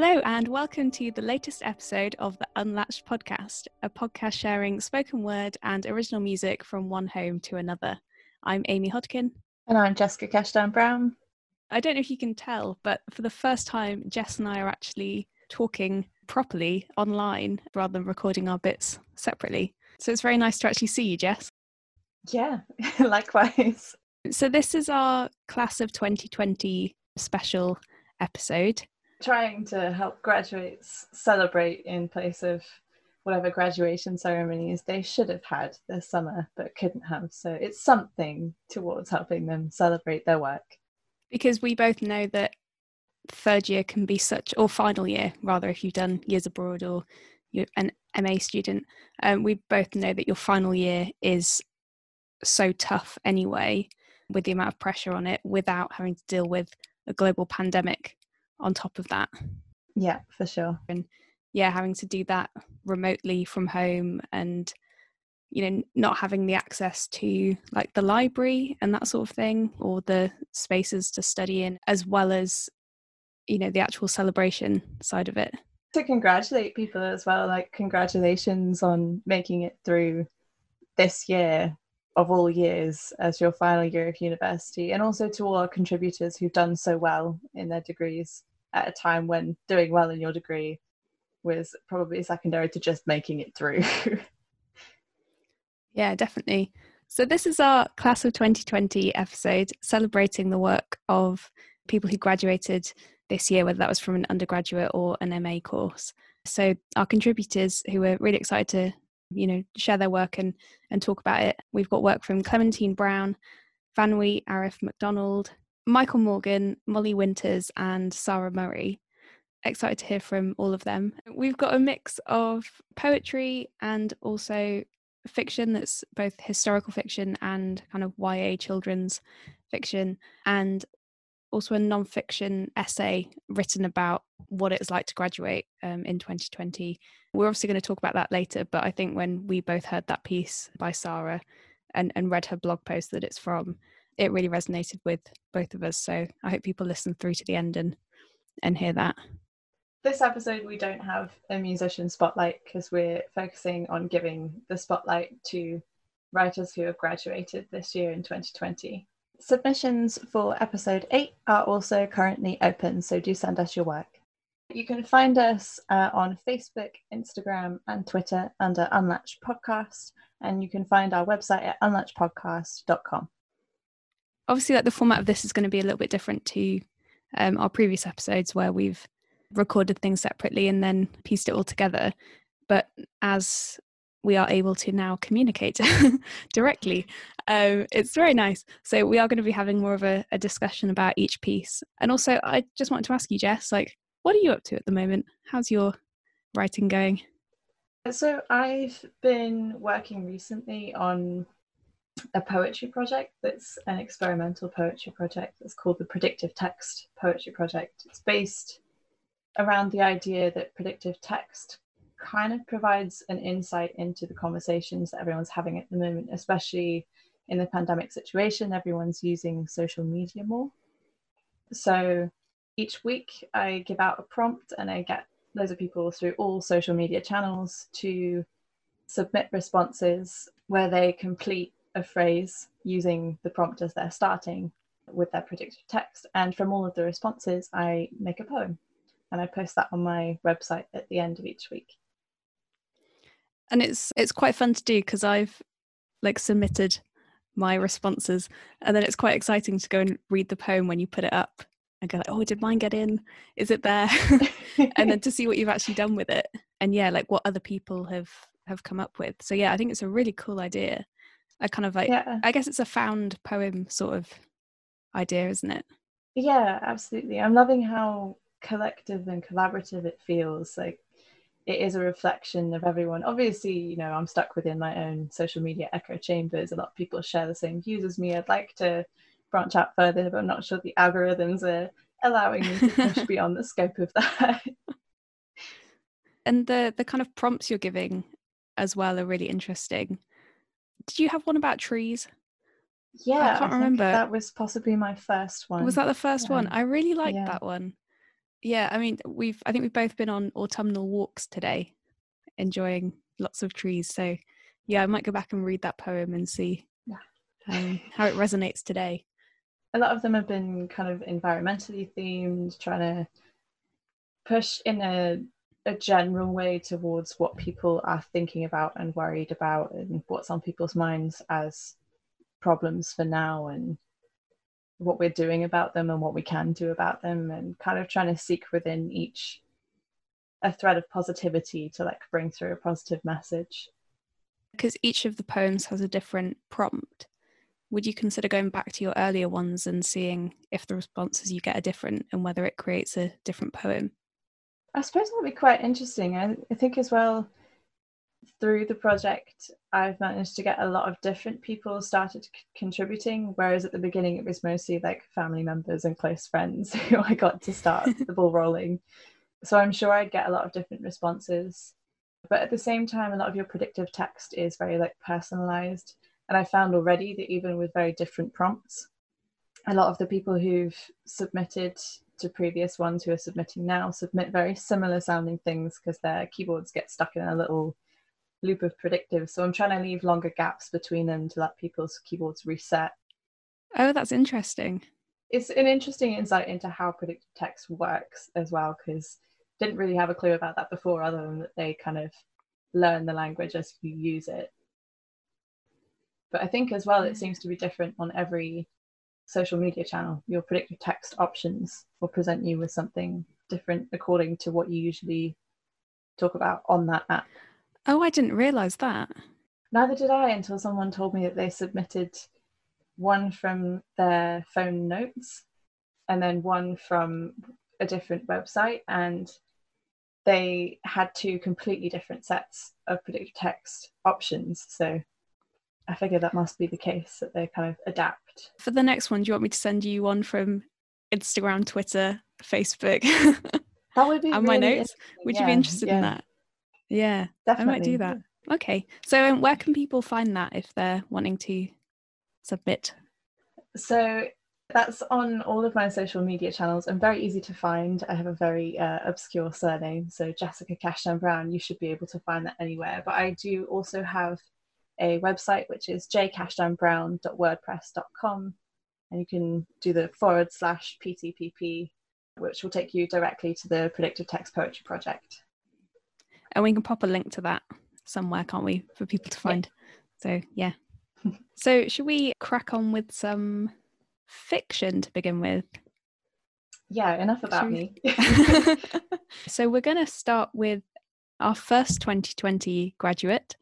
Hello, and welcome to the latest episode of the Unlatched podcast, a podcast sharing spoken word and original music from one home to another. I'm Amy Hodkin. And I'm Jessica Cashdown Brown. I don't know if you can tell, but for the first time, Jess and I are actually talking properly online rather than recording our bits separately. So it's very nice to actually see you, Jess. Yeah, likewise. So, this is our class of 2020 special episode trying to help graduates celebrate in place of whatever graduation ceremonies they should have had this summer but couldn't have. So it's something towards helping them celebrate their work. Because we both know that third year can be such, or final year rather, if you've done years abroad or you're an MA student, um, we both know that your final year is so tough anyway, with the amount of pressure on it, without having to deal with a global pandemic on top of that. Yeah, for sure. And yeah, having to do that remotely from home and you know not having the access to like the library and that sort of thing or the spaces to study in as well as you know the actual celebration side of it to congratulate people as well like congratulations on making it through this year of all years as your final year of university and also to all our contributors who've done so well in their degrees at a time when doing well in your degree was probably secondary to just making it through. yeah, definitely. So, this is our Class of 2020 episode celebrating the work of people who graduated this year, whether that was from an undergraduate or an MA course. So, our contributors who were really excited to you know share their work and and talk about it we've got work from clementine brown vanwy arif mcdonald Michael Morgan, Molly Winters, and Sarah Murray. Excited to hear from all of them. We've got a mix of poetry and also fiction that's both historical fiction and kind of YA children's fiction, and also a non-fiction essay written about what it's like to graduate um, in 2020. We're obviously going to talk about that later, but I think when we both heard that piece by Sarah and, and read her blog post that it's from, it really resonated with both of us. So I hope people listen through to the end and and hear that. This episode we don't have a musician spotlight because we're focusing on giving the spotlight to writers who have graduated this year in 2020. Submissions for episode 8 are also currently open, so do send us your work. You can find us uh, on Facebook, Instagram, and Twitter under Unlatched Podcast, and you can find our website at unlatchedpodcast.com obviously like the format of this is going to be a little bit different to um, our previous episodes where we've recorded things separately and then pieced it all together. But as we are able to now communicate directly um, it's very nice. So we are going to be having more of a, a discussion about each piece. And also i just wanted to ask you jess like what are you up to at the moment? How's your writing going? So i've been working recently on a poetry project that's an experimental poetry project that's called the Predictive Text Poetry Project. It's based around the idea that predictive text kind of provides an insight into the conversations that everyone's having at the moment, especially in the pandemic situation. Everyone's using social media more. So each week I give out a prompt and I get loads of people through all social media channels to submit responses where they complete a phrase using the prompt as they're starting with their predictive text. And from all of the responses, I make a poem and I post that on my website at the end of each week. And it's it's quite fun to do because I've like submitted my responses and then it's quite exciting to go and read the poem when you put it up and go like, oh, did mine get in? Is it there? and then to see what you've actually done with it. And yeah, like what other people have have come up with. So yeah, I think it's a really cool idea a kind of like yeah. I guess it's a found poem sort of idea, isn't it? Yeah, absolutely. I'm loving how collective and collaborative it feels. Like it is a reflection of everyone. Obviously, you know, I'm stuck within my own social media echo chambers. A lot of people share the same views as me. I'd like to branch out further, but I'm not sure the algorithms are allowing me to push beyond the scope of that. and the the kind of prompts you're giving as well are really interesting did you have one about trees? Yeah, I can't I remember. That was possibly my first one. Was that the first yeah. one? I really liked yeah. that one. Yeah, I mean, we've I think we've both been on autumnal walks today, enjoying lots of trees. So, yeah, I might go back and read that poem and see Yeah. um, how it resonates today. a lot of them have been kind of environmentally themed, trying to push in a a general way towards what people are thinking about and worried about and what's on people's minds as problems for now and what we're doing about them and what we can do about them and kind of trying to seek within each a thread of positivity to like bring through a positive message Because each of the poems has a different prompt. Would you consider going back to your earlier ones and seeing if the responses you get are different and whether it creates a different poem? I suppose that'd be quite interesting. I, I think as well through the project, I've managed to get a lot of different people started c- contributing. Whereas at the beginning, it was mostly like family members and close friends who I got to start the ball rolling. So I'm sure I'd get a lot of different responses. But at the same time, a lot of your predictive text is very like personalized. And I found already that even with very different prompts, a lot of the people who've submitted to previous ones who are submitting now submit very similar sounding things because their keyboards get stuck in a little loop of predictive. So I'm trying to leave longer gaps between them to let people's keyboards reset. Oh, that's interesting. It's an interesting insight into how predictive text works as well because didn't really have a clue about that before other than that they kind of learn the language as you use it. But I think as well it mm. seems to be different on every social media channel. Your predictive text options will present you with something different according to what you usually talk about on that app. Oh, I didn't realize that. Neither did I until someone told me that they submitted one from their phone notes and then one from a different website, and they had two completely different sets of predictive text options. So I figure that must be the case that they kind of adapt. For the next one, do you want me to send you one from Instagram, Twitter, Facebook, That would be and my notes? Would you be yeah, interested in that? Yeah, Definitely. I might do that. Okay. So, um, where can people find that if they're wanting to submit? So that's on all of my social media channels and very easy to find. I have a very uh, obscure surname, so Jessica Cashdown Brown. You should be able to find that anywhere. But I do also have a website which is jcashdownbrown.wordpress.com, and you can do the forward slash PTPP, which will take you directly to the Predictive Text Poetry Project. And we can pop a link to that somewhere, can't we, for people to Yeah. find? So, yeah. so, should we crack on with some fiction to begin with? Yeah, enough about me. so we're going to start with our first 2020 graduate.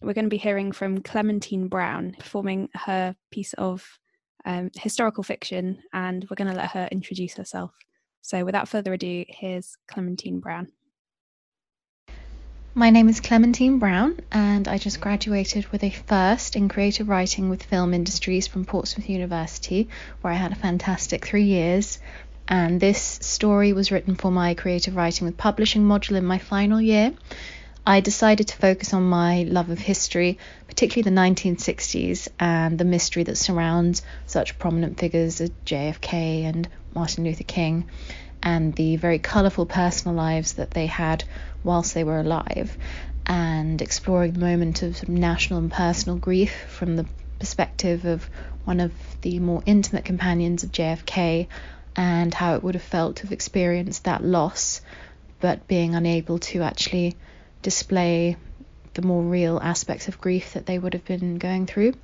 We're going to be hearing from Clementine Brown performing her piece of um, historical fiction, and we're going to let her introduce herself. So without further ado, here's Clementine Brown. My name is Clementine Brown, and I just graduated with a first in creative writing with film industries from Portsmouth University, where I had a fantastic three years. And this story was written for my creative writing with publishing module in my final year. I decided to focus on my love of history, particularly the 1960s and the mystery that surrounds such prominent figures as JFK and Martin Luther King, and the very colourful personal lives that they had whilst they were alive, and exploring the moment of, national and personal grief from the perspective of one of the more intimate companions of JFK and how it would have felt to have experienced that loss, but being unable to actually display the more real aspects of grief that they would have been going through.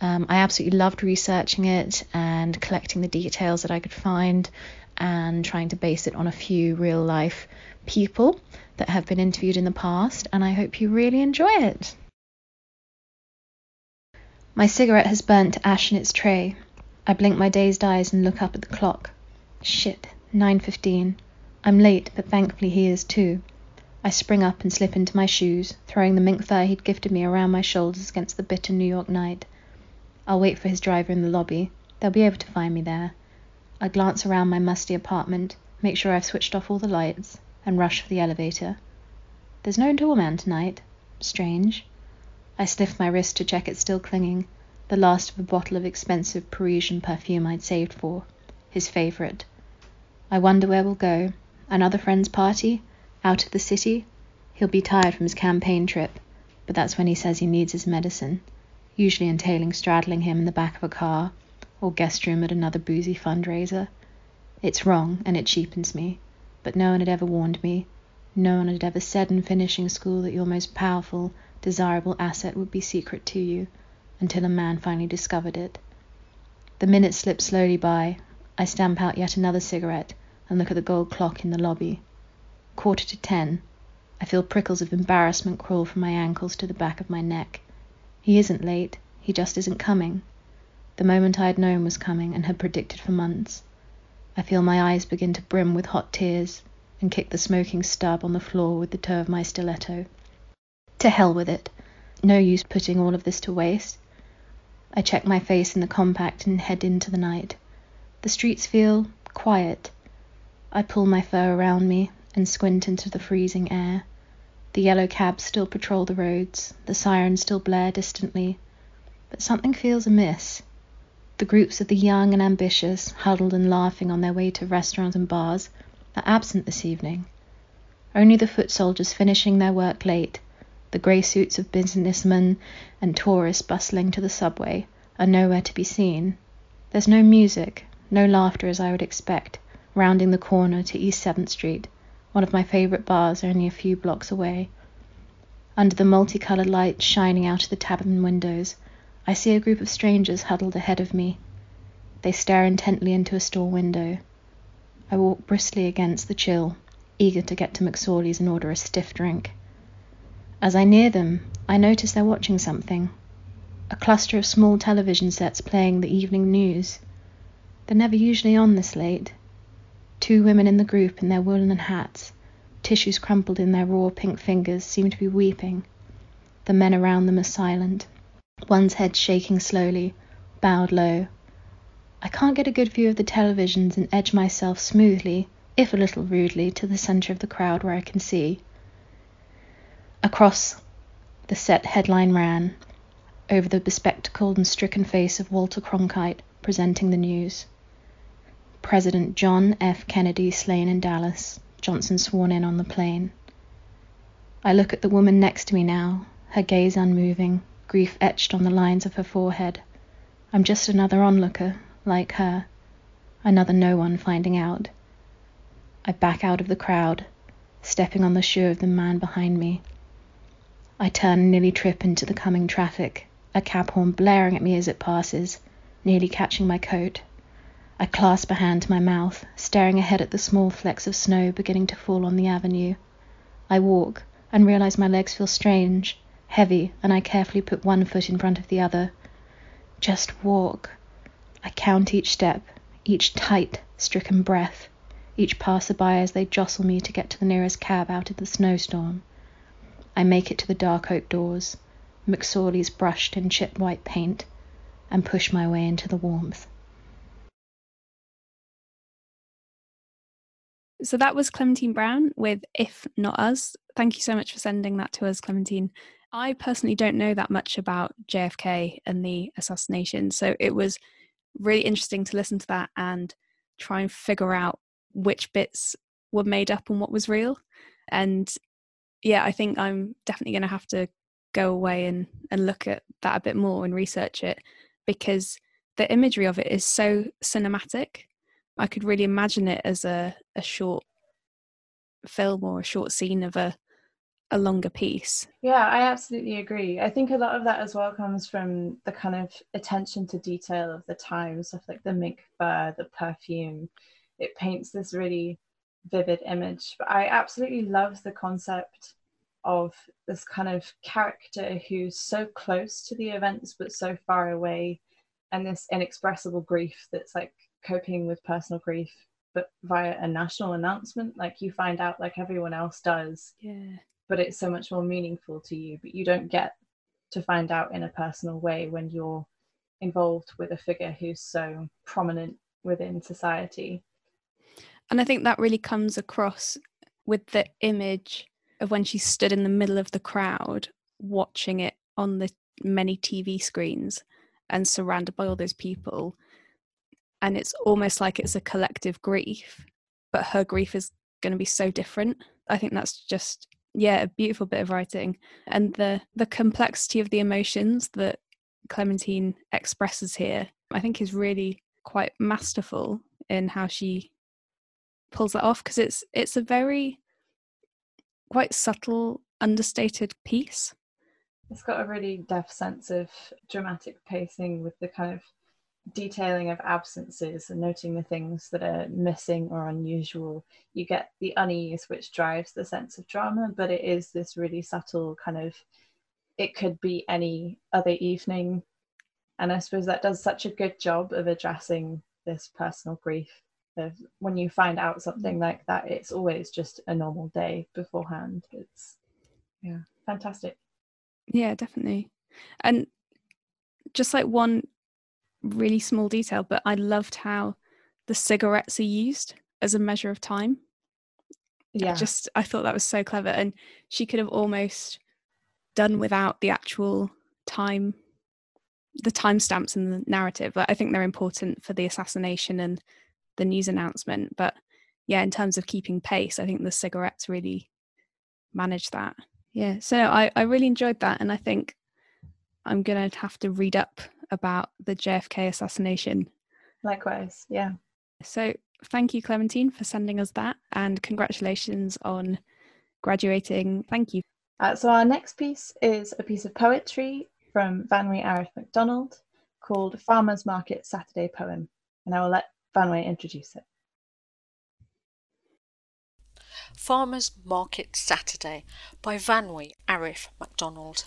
Um, I absolutely loved researching it and collecting the details that I could find and trying to base it on a few real life people that have been interviewed in the past, and I hope you really enjoy it. My cigarette has burnt to ash in its tray. I blink my dazed eyes and look up at the clock. Shit, 9.15. I'm late, but thankfully he is too. I spring up and slip into my shoes, throwing the mink fur he'd gifted me around my shoulders against the bitter New York night. I'll wait for his driver in the lobby. They'll be able to find me there. I glance around my musty apartment, make sure I've switched off all the lights, and rush for the elevator. There's no doorman tonight. Strange. I sniff my wrist to check it's still clinging, the last of a bottle of expensive Parisian perfume I'd saved for, his favourite. I wonder where we'll go, Another friend's party? Out of the city? He'll be tired from his campaign trip, but that's when he says he needs his medicine, usually entailing straddling him in the back of a car or guest room at another boozy fundraiser. It's wrong and it cheapens me, but no one had ever warned me. No one had ever said in finishing school that your most powerful, desirable asset would be secret to you until a man finally discovered it. The minutes slip slowly by. I stamp out yet another cigarette and look at the gold clock in the lobby. Quarter to ten. I feel prickles of embarrassment crawl from my ankles to the back of my neck. He isn't late, he just isn't coming. The moment I had known was coming and had predicted for months. I feel my eyes begin to brim with hot tears and kick the smoking stub on the floor with the toe of my stiletto. To hell with it. No use putting all of this to waste. I check my face in the compact and head into the night. The streets feel quiet. I pull my fur around me and squint into the freezing air. The yellow cabs still patrol the roads, the sirens still blare distantly, but something feels amiss. The groups of the young and ambitious, huddled and laughing on their way to restaurants and bars, are absent this evening. Only the foot soldiers finishing their work late, the grey suits of businessmen and tourists bustling to the subway, are nowhere to be seen. There's no music, no laughter as I would expect, rounding the corner to East Seventh Street one of my favorite bars only a few blocks away. Under the multicolored lights shining out of the tavern windows, I see a group of strangers huddled ahead of me. They stare intently into a store window. I walk briskly against the chill, eager to get to McSorley's and order a stiff drink. As I near them, I notice they're watching something. A cluster of small television sets playing the evening news. They're never usually on this late. Two women in the group in their woolen hats, tissues crumpled in their raw pink fingers, seem to be weeping. The men around them are silent, one's head shaking slowly, bowed low. I can't get a good view of the televisions and edge myself smoothly, if a little rudely, to the center of the crowd where I can see. Across the set headline ran, over the bespectacled and stricken face of Walter Cronkite, presenting the news. President John F. Kennedy slain in Dallas, Johnson sworn in on the plane. I look at the woman next to me now, her gaze unmoving, grief etched on the lines of her forehead. I'm just another onlooker, like her, another no one finding out. I back out of the crowd, stepping on the shoe of the man behind me. I turn and nearly trip into the coming traffic, a cab horn blaring at me as it passes, nearly catching my coat. I clasp a hand to my mouth, staring ahead at the small flecks of snow beginning to fall on the avenue. I walk, and realize my legs feel strange, heavy, and I carefully put one foot in front of the other. Just walk. I count each step, each tight, stricken breath, each passer-by as they jostle me to get to the nearest cab out of the snowstorm. I make it to the dark oak doors, McSorley's brushed in chip white paint, and push my way into the warmth. So that was Clementine Brown with If Not Us. Thank you so much for sending that to us, Clementine. I personally don't know that much about JFK and the assassination, so it was really interesting to listen to that and try and figure out which bits were made up and what was real. And yeah, I think I'm definitely going to have to go away and, and look at that a bit more and research it because the imagery of it is so cinematic I could really imagine it as a, a short film or a short scene of a a longer piece. Yeah, I absolutely agree. I think a lot of that as well comes from the kind of attention to detail of the time, stuff like the mink fur, the perfume. It paints this really vivid image. But I absolutely love the concept of this kind of character who's so close to the events but so far away and this inexpressible grief that's like coping with personal grief but via a national announcement like you find out like everyone else does. Yeah. But it's so much more meaningful to you but you don't get to find out in a personal way when you're involved with a figure who's so prominent within society. And i think that really comes across with the image of when she stood in the middle of the crowd watching it on the many tv screens and surrounded by all those people and it's almost like it's a collective grief but her grief is going to be so different. I think that's just yeah, a beautiful bit of writing. And the the complexity of the emotions that Clementine expresses here, I think is really quite masterful in how she pulls that off because it's it's a very quite subtle, understated piece. It's got a really deft sense of dramatic pacing with the kind of detailing of absences and noting the things that are missing or unusual. You get the unease, which drives the sense of drama, but it is this really subtle kind of, it could be any other evening. And I suppose that does such a good job of addressing this personal grief. Of when you find out something like that, it's always just a normal day beforehand. It's, yeah, fantastic. Yeah, definitely. And just like one really small detail, but I loved how the cigarettes are used as a measure of time. Yeah. I just I thought that was so clever. And she could have almost done without the actual time the timestamps in the narrative. But I think they're important for the assassination and the news announcement. But yeah, in terms of keeping pace, I think the cigarettes really manage that. Yeah. So I, I really enjoyed that and I think I'm gonna have to read up about the JFK assassination. Likewise, yeah. So thank you, Clementine, for sending us that, and congratulations on graduating. Thank you. Uh, so our next piece is a piece of poetry from Vanwy Arif MacDonald called Farmers Market Saturday Poem, and I will let Vanwy introduce it. Farmers Market Saturday by Vanwy Arif MacDonald.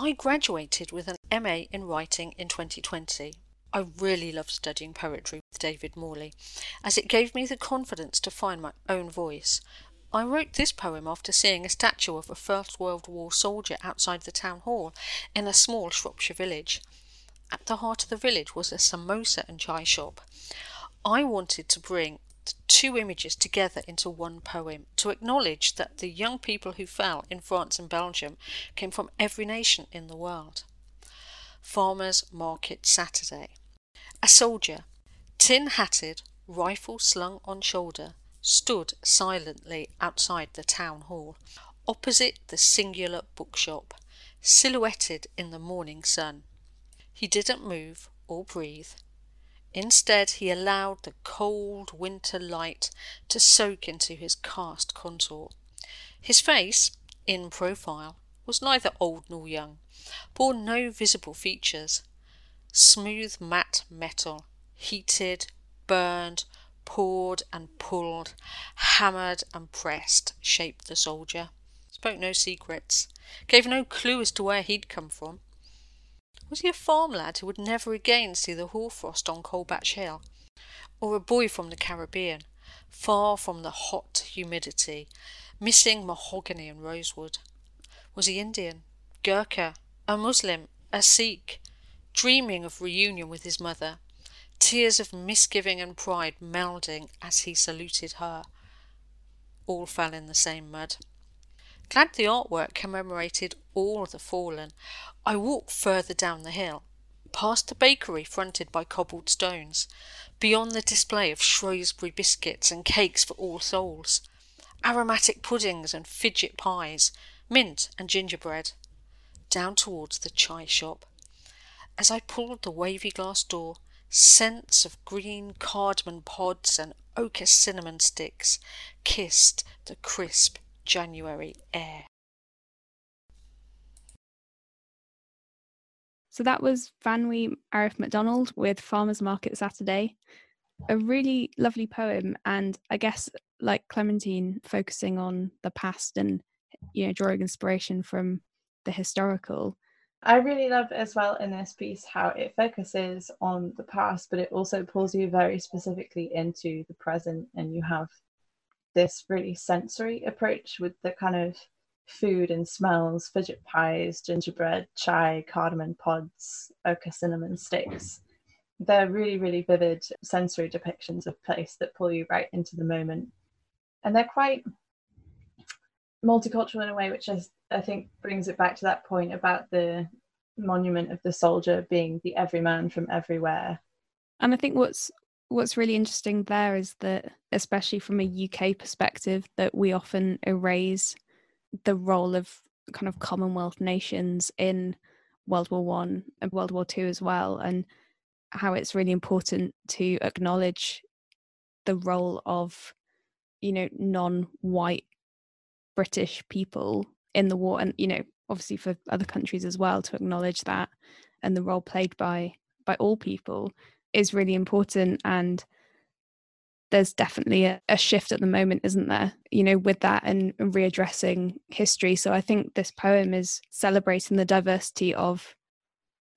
I graduated with an MA in writing in 2020. I really loved studying poetry with David Morley, as it gave me the confidence to find my own voice. I wrote this poem after seeing a statue of a First World War soldier outside the town hall in a small Shropshire village. At the heart of the village was a samosa and chai shop. I wanted to bring two images together into one poem to acknowledge that the young people who fell in France and Belgium came from every nation in the world. Farmers Market Saturday. A soldier, tin hatted, rifle slung on shoulder, stood silently outside the town hall, opposite the singular bookshop, silhouetted in the morning sun. He didn't move or breathe. Instead, he allowed the cold winter light to soak into his cast contour. His face, in profile, was neither old nor young, bore no visible features. Smooth matte metal, heated, burned, poured and pulled, hammered and pressed, shaped the soldier. Spoke no secrets, gave no clue as to where he'd come from. Was he a farm lad who would never again see the hoarfrost on Coldbatch Hill? Or a boy from the Caribbean, far from the hot humidity, missing mahogany and rosewood? Was he Indian, Gurkha, a Muslim, a Sikh, dreaming of reunion with his mother, tears of misgiving and pride melding as he saluted her? All fell in the same mud. Glad the artwork commemorated all the fallen, I walked further down the hill, past a bakery fronted by cobbled stones, beyond the display of Shrewsbury biscuits and cakes for all souls, aromatic puddings and fidget pies, mint and gingerbread, down towards the chai shop. As I pulled the wavy glass door, scents of green cardamom pods and ochre cinnamon sticks kissed the crisp January air. So that was Vanwy Arif MacDonald with Farmers Market Saturday. A really lovely poem, and I guess like Clementine, focusing on the past and you know drawing inspiration from the historical. I really love as well in this piece how it focuses on the past, but it also pulls you very specifically into the present, and you have this really sensory approach with the kind of food and smells, fidget pies, gingerbread, chai, cardamom pods, ochre cinnamon sticks. They're really, really vivid sensory depictions of place that pull you right into the moment. And they're quite multicultural in a way, which I, I think brings it back to that point about the monument of the soldier being the everyman from everywhere. And I think what's what's really interesting there is that, especially from a UK perspective, that we often erase the role of kind of Commonwealth nations in World War One and World War Two as well, and how it's really important to acknowledge the role of, you know, non-white British people in the war, and you know, obviously for other countries as well to acknowledge that and the role played by by all people is really important and there's definitely a, a, shift at the moment isn't there you know with that and, and readdressing history. So i think this poem is celebrating the diversity of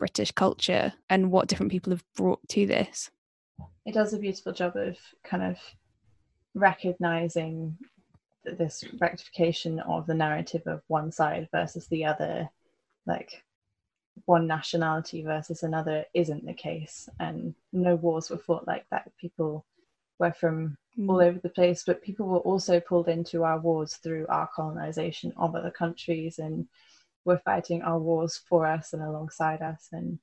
british culture and what different people have brought to this. It does a beautiful job of kind of recognizing this rectification of the narrative of one side versus the other like one nationality versus another isn't the case. And no wars were fought like that. People were from mm. all over the place but people were also pulled into our wars through our colonization of other countries and were fighting our wars for us and alongside us. And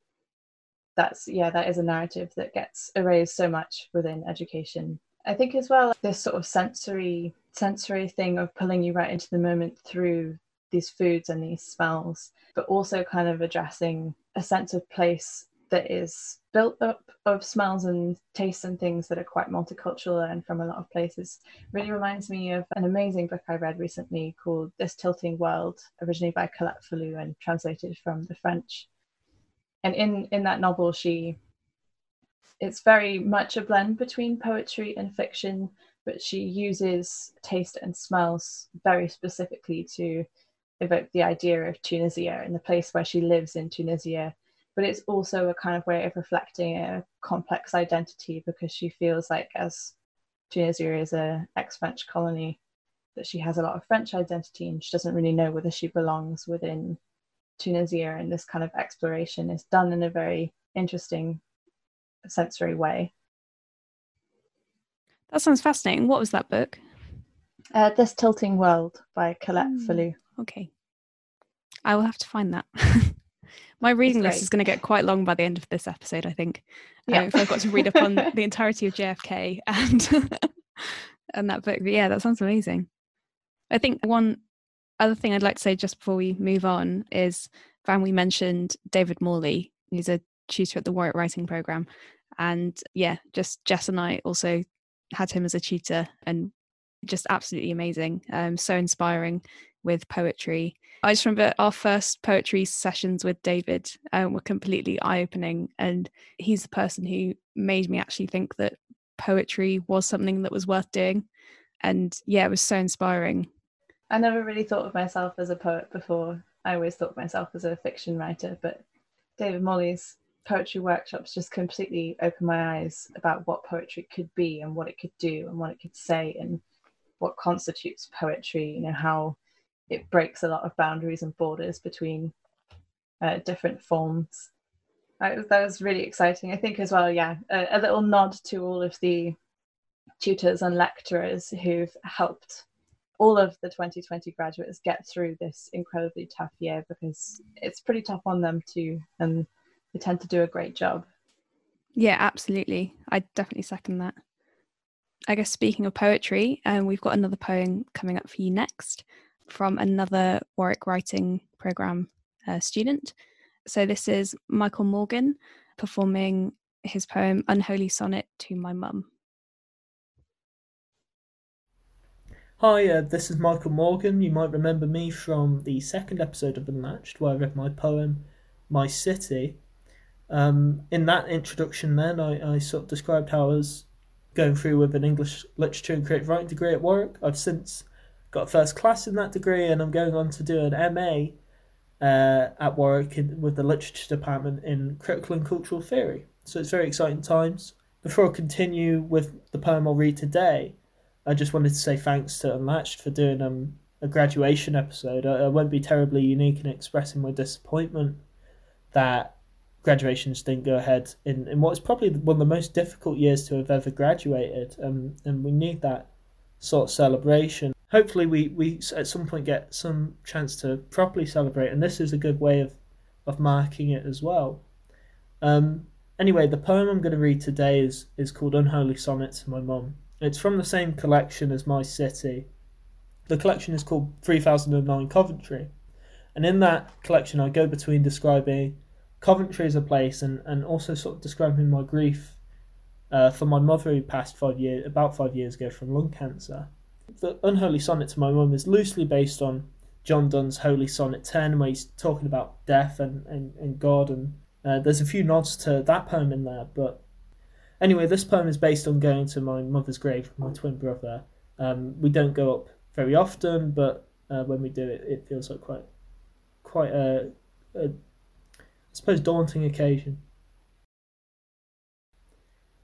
that's yeah that is a narrative that gets erased so much within education. I think as well this sort of sensory sensory thing of pulling you right into the moment through these foods and these smells, but also kind of addressing a sense of place that is built up of smells and tastes and things that are quite multicultural and from a lot of places really reminds me of an amazing book I read recently called This Tilting World, originally by Colette Fellous and translated from the French. And in, in that novel, she it's very much a blend between poetry and fiction, but she uses taste and smells very specifically to evoke the idea of Tunisia and the place where she lives in Tunisia. But it's also a kind of way of reflecting a complex identity because she feels like, as Tunisia is a ex-French colony, that she has a lot of French identity and she doesn't really know whether she belongs within Tunisia. And this kind of exploration is done in a very interesting sensory way. That sounds fascinating. What was that book? Uh, this Tilting World by Colette mm. Fellous. Okay. I will have to find that. My reading list is going to get quite long by the end of this episode, I think. Uh, yeah. Um, if I've got to read up on the entirety of JFK and and that book. But yeah, that sounds amazing. I think one other thing I'd like to say just before we move on is Vanwy mentioned David Morley. He's a tutor at the Warwick Writing Programme. And yeah, just Jess and I also had him as a tutor and just absolutely amazing. Um, so inspiring with poetry. I just remember our first poetry sessions with David um, were completely eye opening. And he's the person who made me actually think that poetry was something that was worth doing. And yeah, it was so inspiring. I never really thought of myself as a poet before. I always thought of myself as a fiction writer, but David Morley's poetry workshops just completely opened my eyes about what poetry could be and what it could do and what it could say and what constitutes poetry, you know, how it breaks a lot of boundaries and borders between uh, different forms. that was really exciting. I think as well, yeah, a, a little nod to all of the tutors and lecturers who've helped all of the 2020 graduates get through this incredibly tough year because it's pretty tough on them too, and they tend to do a great job. Yeah, absolutely. I definitely second that. I guess speaking of poetry, um, we've got another poem coming up for you next from another Warwick Writing Programme uh, student. So this is Michael Morgan performing his poem Unholy Sonnet to My Mum. Hi, uh, this is Michael Morgan. You might remember me from the second episode of Unlatched, where I read my poem My City. Um, in that introduction, then, I, I sort of described how I was going through with an English literature and creative writing degree at Warwick. I've since got first class in that degree, and I'm going on to do an MA uh, at Warwick in, with the literature department in critical and cultural theory. So it's very exciting times. Before I continue with the poem I'll read today, I just wanted to say thanks to Unlatched for doing um, a graduation episode. I, I won't be terribly unique in expressing my disappointment that graduations didn't go ahead in, in what is probably one of the most difficult years to have ever graduated. Um, and we need that sort of celebration hopefully we, we at some point get some chance to properly celebrate and this is a good way of, of marking it as well um, Anyway, the poem I'm going to read today is, is called Unholy Sonnet to My Mum. It's from the same collection as My City. The collection is called 3009 Coventry. And in that collection, I go between describing Coventry as a place and, and also sort of describing my grief uh, for my mother who passed five years, about five years ago from lung cancer. The Unholy Sonnet to My Mum is loosely based on John Donne's Holy Sonnet 10, where he's talking about death and, and, and God. And uh, there's a few nods to that poem in there. But anyway, this poem is based on going to my mother's grave with my twin brother. Um, we don't go up very often, but uh, when we do it, it feels like quite, quite a, a suppose, daunting occasion.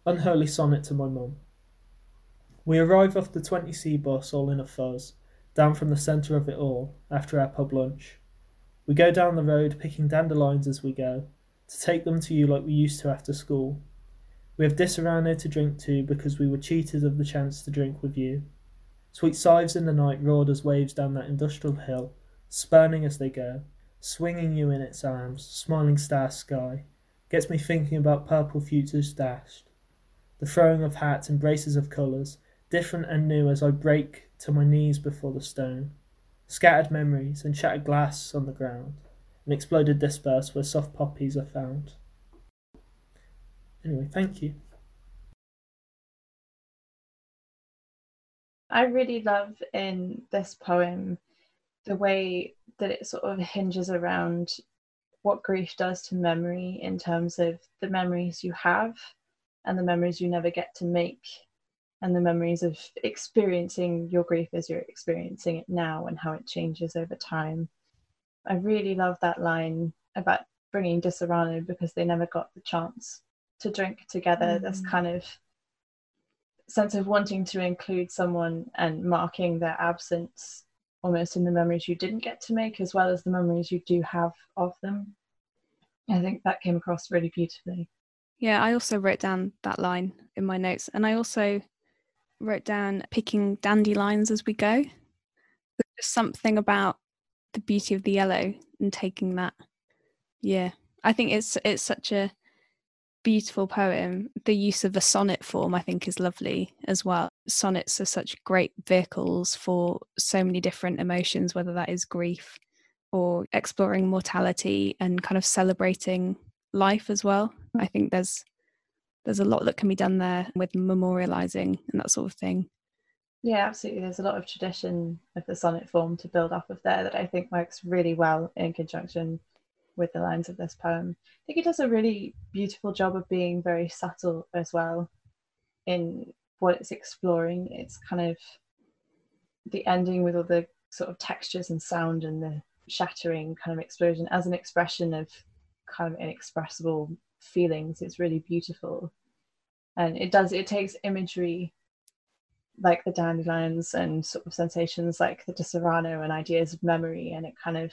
Unholy Sonnet to My Mum. We arrive off the 20C bus all in a fuzz, down from the centre of it all, after our pub lunch. We go down the road picking dandelions as we go, to take them to you like we used to after school. We have Disaronno to drink to because we were cheated of the chance to drink with you. Sweet sighs in the night roared as waves down that industrial hill, spurning as they go, swinging you in its arms, smiling star sky, gets me thinking about purple futures dashed the throwing of hats and braces of colours, different and new as I break to my knees before the stone. Scattered memories and shattered glass on the ground, and exploded disperse where soft poppies are found. Anyway, thank you. I really love in this poem the way that it sort of hinges around what grief does to memory in terms of the memories you have and the memories you never get to make and the memories of experiencing your grief as you're experiencing it now and how it changes over time. I really love that line about bringing Disaronno because they never got the chance to drink together. Mm. This kind of sense of wanting to include someone and marking their absence almost in the memories you didn't get to make as well as the memories you do have of them. I think that came across really beautifully. Yeah, I also wrote down that line in my notes. And I also wrote down picking dandelions as we go. There's something about the beauty of the yellow and taking that. Yeah. I think it's it's such a beautiful poem. The use of the sonnet form I think is lovely as well. Sonnets are such great vehicles for so many different emotions, whether that is grief or exploring mortality and kind of celebrating life as well. Hmm. I think there's there's a lot that can be done there with memorializing and that sort of thing. Yeah, absolutely. There's a lot of tradition of the sonnet form to build off of there that I think works really well in conjunction with the lines of this poem. I think he does a really beautiful job of being very subtle as well in what it's exploring. It's kind of the ending with all the sort of textures and sound and the shattering kind of explosion as an expression of kind of inexpressible feelings. It's really beautiful. And it does, it takes imagery like the dandelions and sort of sensations like the Disaronno and ideas of memory, and it kind of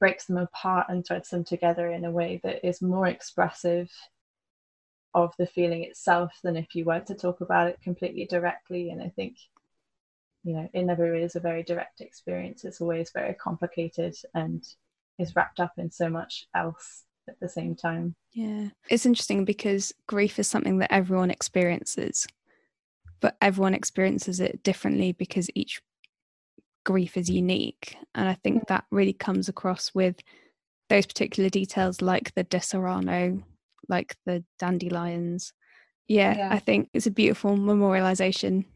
breaks them apart and threads them together in a way that is more expressive of the feeling itself than if you were to talk about it completely directly. And I think, you know, it never is a very direct experience. It's always very complicated and is wrapped up in so much else at the same time. Yeah. It's interesting because grief is something that everyone experiences, but everyone experiences it differently because each grief is unique. And I think that really comes across with those particular details like the Disaronno, like the dandelions. Yeah, yeah, I think it's a beautiful memorialization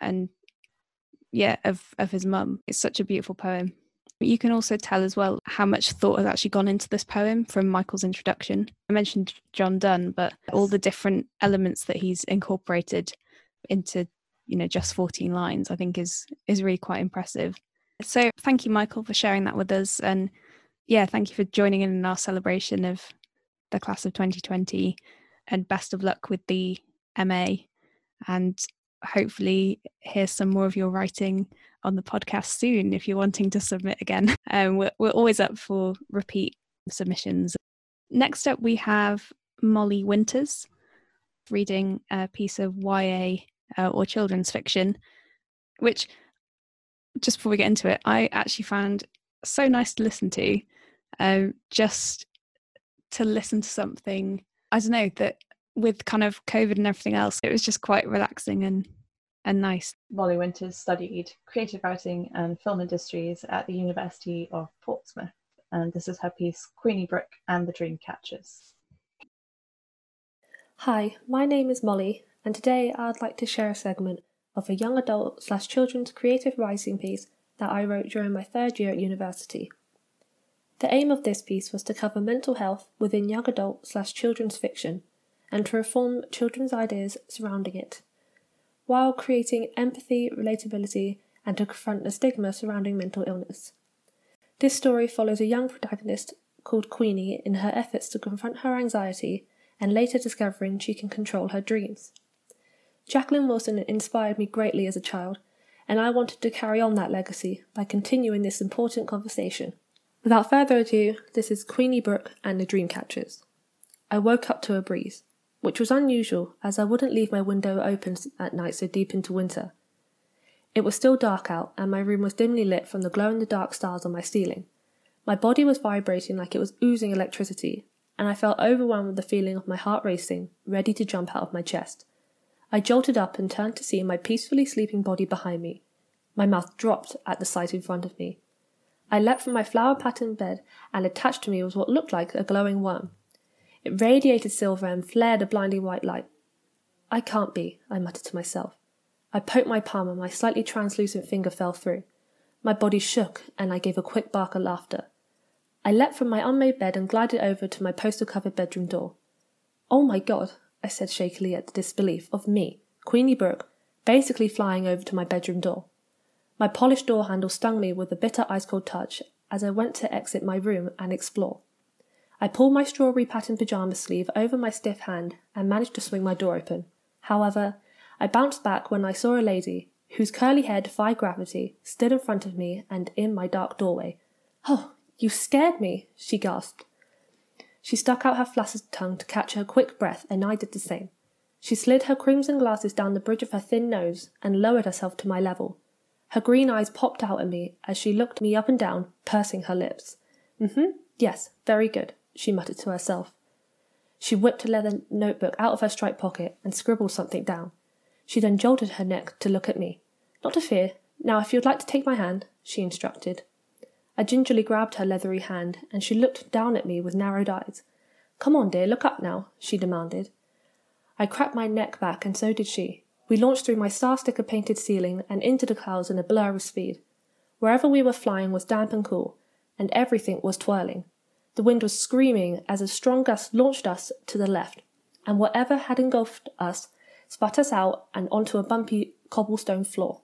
and yeah, of of his mum. It's such a beautiful poem. You can also tell as well how much thought has actually gone into this poem from Michael's introduction. I mentioned John Donne, but all the different elements that he's incorporated into, you know, just 14 lines, I think is is really quite impressive. So thank you, Michael, for sharing that with us. And yeah, thank you for joining in, in our celebration of the class of 2020 and best of luck with the MA and hopefully hear some more of your writing on the podcast soon if you're wanting to submit again. Um, we're, we're always up for repeat submissions. Next up, we have Molly Winters reading a piece of YA uh, or children's fiction, which, just before we get into it, I actually found so nice to listen to. Um, just to listen to something I don't know that with kind of COVID and everything else, it was just quite relaxing and and nice. Molly Winters studied creative writing and film industries at the University of Portsmouth, and this is her piece Queenie Brook and the Dreamcatchers. Hi, my name is Molly, and today I'd like to share a segment of a young adult slash children's creative writing piece that I wrote during my third year at university. The aim of this piece was to cover mental health within young adult slash children's fiction and to reform children's ideas surrounding it, while creating empathy, relatability, and to confront the stigma surrounding mental illness. This story follows a young protagonist called Queenie in her efforts to confront her anxiety and later discovering she can control her dreams. Jacqueline Wilson inspired me greatly as a child, and I wanted to carry on that legacy by continuing this important conversation. Without further ado, this is Queenie Brook and the Dreamcatchers. I woke up to a breeze which was unusual as I wouldn't leave my window open at night so deep into winter. It was still dark out, and my room was dimly lit from the glow in the dark stars on my ceiling. My body was vibrating like it was oozing electricity, and I felt overwhelmed with the feeling of my heart racing, ready to jump out of my chest. I jolted up and turned to see my peacefully sleeping body behind me. My mouth dropped at the sight in front of me. I leapt from my flower patterned bed, and attached to me was what looked like a glowing worm. It radiated silver and flared a blinding white light. I can't be, I muttered to myself. I poked my palm and my slightly translucent finger fell through. My body shook and I gave a quick bark of laughter. I leapt from my unmade bed and glided over to my poster covered bedroom door. Oh my god, I said shakily at the disbelief of me, Queenie Brooke, basically flying over to my bedroom door. My polished door handle stung me with a bitter ice cold touch as I went to exit my room and explore. I pulled my strawberry patterned pyjama sleeve over my stiff hand and managed to swing my door open. However, I bounced back when I saw a lady, whose curly hair defied gravity, stood in front of me and in my dark doorway. Oh, you scared me, she gasped. She stuck out her flaccid tongue to catch her quick breath, and I did the same. She slid her crimson glasses down the bridge of her thin nose and lowered herself to my level. Her green eyes popped out at me as she looked me up and down, pursing her lips. Mm hmm, yes, very good she muttered to herself. She whipped a leather notebook out of her striped pocket and scribbled something down. She then jolted her neck to look at me. Not to fear. Now, if you'd like to take my hand, she instructed. I gingerly grabbed her leathery hand, and she looked down at me with narrowed eyes. Come on, dear, look up now, she demanded. I cracked my neck back, and so did she. We launched through my star sticker painted ceiling and into the clouds in a blur of speed. Wherever we were flying was damp and cool, and everything was twirling. The wind was screaming as a strong gust launched us to the left, and whatever had engulfed us spat us out and onto a bumpy cobblestone floor.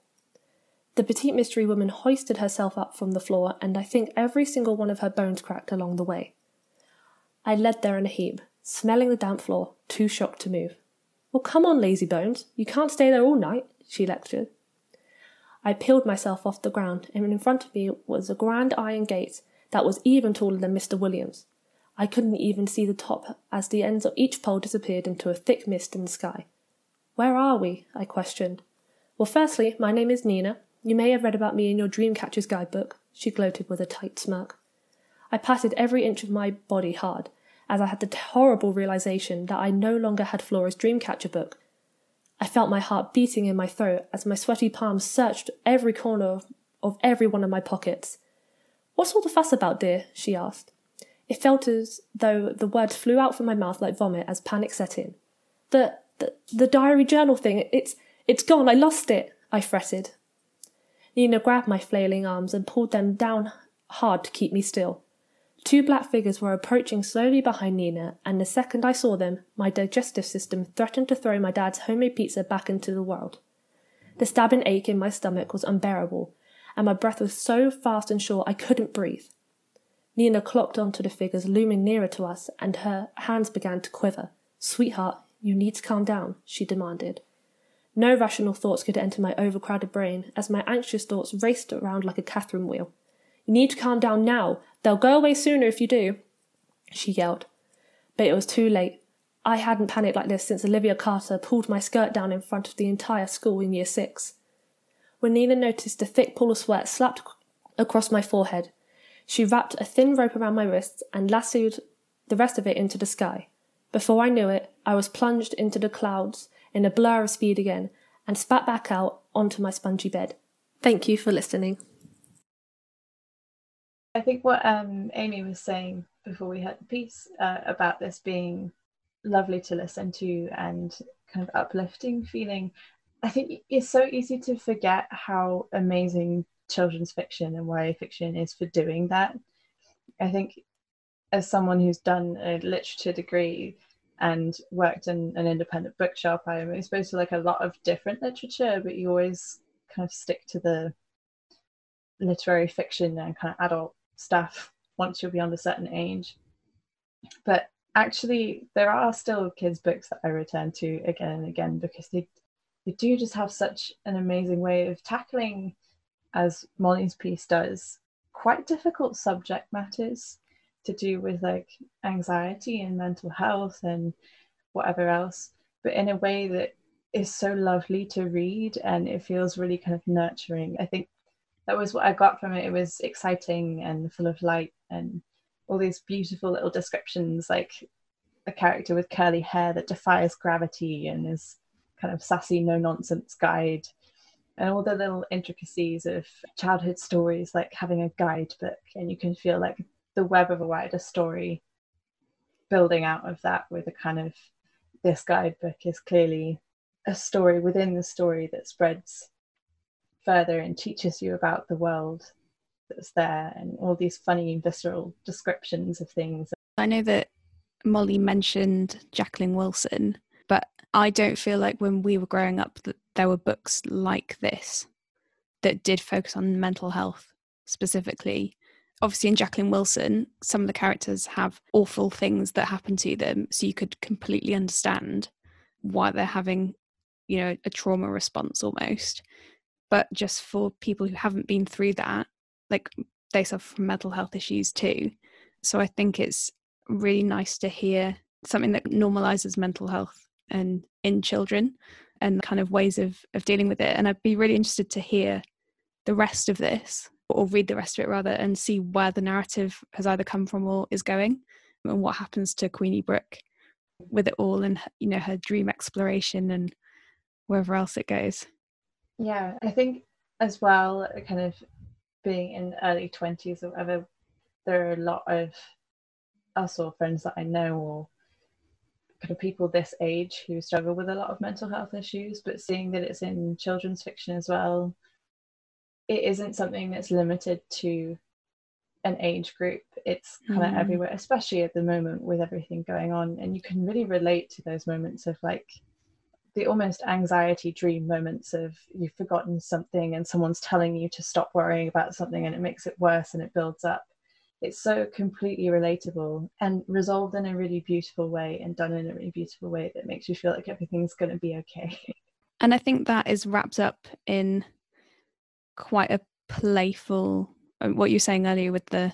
The petite mystery woman hoisted herself up from the floor, and I think every single one of her bones cracked along the way. I led there in a heap, smelling the damp floor, too shocked to move. Well, come on, lazy bones, you can't stay there all night, she lectured. I peeled myself off the ground, and in front of me was a grand iron gate that was even taller than Mr. Williams. I couldn't even see the top as the ends of each pole disappeared into a thick mist in the sky. Where are we? I questioned. Well, firstly, my name is Nina. You may have read about me in your Dreamcatcher's guidebook, she gloated with a tight smirk. I patted every inch of my body hard, as I had the horrible realization that I no longer had Flora's Dreamcatcher book. I felt my heart beating in my throat as my sweaty palms searched every corner of, every one of my pockets. What's all the fuss about, dear? she asked. It felt as though the words flew out from my mouth like vomit as panic set in. The, the, the diary journal thing, it's, it's gone, I lost it, I fretted. Nina grabbed my flailing arms and pulled them down hard to keep me still. Two black figures were approaching slowly behind Nina, and the second I saw them, my digestive system threatened to throw my dad's homemade pizza back into the world. The stabbing ache in my stomach was unbearable, and my breath was so fast and short I couldn't breathe. Nina clocked onto the figures looming nearer to us, and her hands began to quiver. Sweetheart, you need to calm down, she demanded. No rational thoughts could enter my overcrowded brain, as my anxious thoughts raced around like a Catherine wheel. You need to calm down now. They'll go away sooner if you do, she yelled. But it was too late. I hadn't panicked like this since Olivia Carter pulled my skirt down in front of the entire school in year six when Nina noticed a thick pool of sweat slapped across my forehead. She wrapped a thin rope around my wrists and lassoed the rest of it into the sky. Before I knew it, I was plunged into the clouds in a blur of speed again and spat back out onto my spongy bed. Thank you for listening. I think what um, Amy was saying before we heard the piece uh, about this being lovely to listen to and kind of uplifting feeling, I think it's so easy to forget how amazing children's fiction and YA fiction is for doing that. I think as someone who's done a literature degree and worked in an independent bookshop, I'm exposed to like a lot of different literature, but you always kind of stick to the literary fiction and kind of adult stuff once you're beyond a certain age. But actually, there are still kids' books that I return to again and again because they they do just have such an amazing way of tackling, as Molly's piece does, quite difficult subject matters to do with like anxiety and mental health and whatever else, but in a way that is so lovely to read and it feels really kind of nurturing. I think that was what I got from it. It was exciting and full of light and all these beautiful little descriptions, like a character with curly hair that defies gravity and is kind of sassy, no nonsense guide, and all the little intricacies of childhood stories, like having a guidebook, and you can feel like the web of a wider story building out of that with a kind of this guidebook is clearly a story within the story that spreads further and teaches you about the world that's there and all these funny visceral descriptions of things. I know that Molly mentioned Jacqueline Wilson, but I don't feel like when we were growing up that there were books like this that did focus on mental health specifically. Obviously, in Jacqueline Wilson, some of the characters have awful things that happen to them, so you could completely understand why they're having, you know, a trauma response almost. But just for people who haven't been through that like they suffer from mental health issues too. So i think it's really nice to hear something that normalizes mental health and in children and kind of ways of of dealing with it. And i'd be really interested to hear the rest of this or read the rest of it rather and see where the narrative has either come from or is going and what happens to queenie brooke with it all and you know her dream exploration and wherever else it goes. Yeah, I think as well, kind of being in early 20s or whatever, there are a lot of us or friends that I know or kind of people this age who struggle with a lot of mental health issues, but seeing that it's in children's fiction as well, it isn't something that's limited to an age group. It's kind of mm. everywhere, especially at the moment with everything going on. And you can really relate to those moments of like the almost anxiety dream moments of you've forgotten something and someone's telling you to stop worrying about something and it makes it worse and it builds up. It's so completely relatable and resolved in a really beautiful way and done in a really beautiful way that makes you feel like everything's going to be okay. And I think that is wrapped up in quite a playful um, what you were saying earlier with the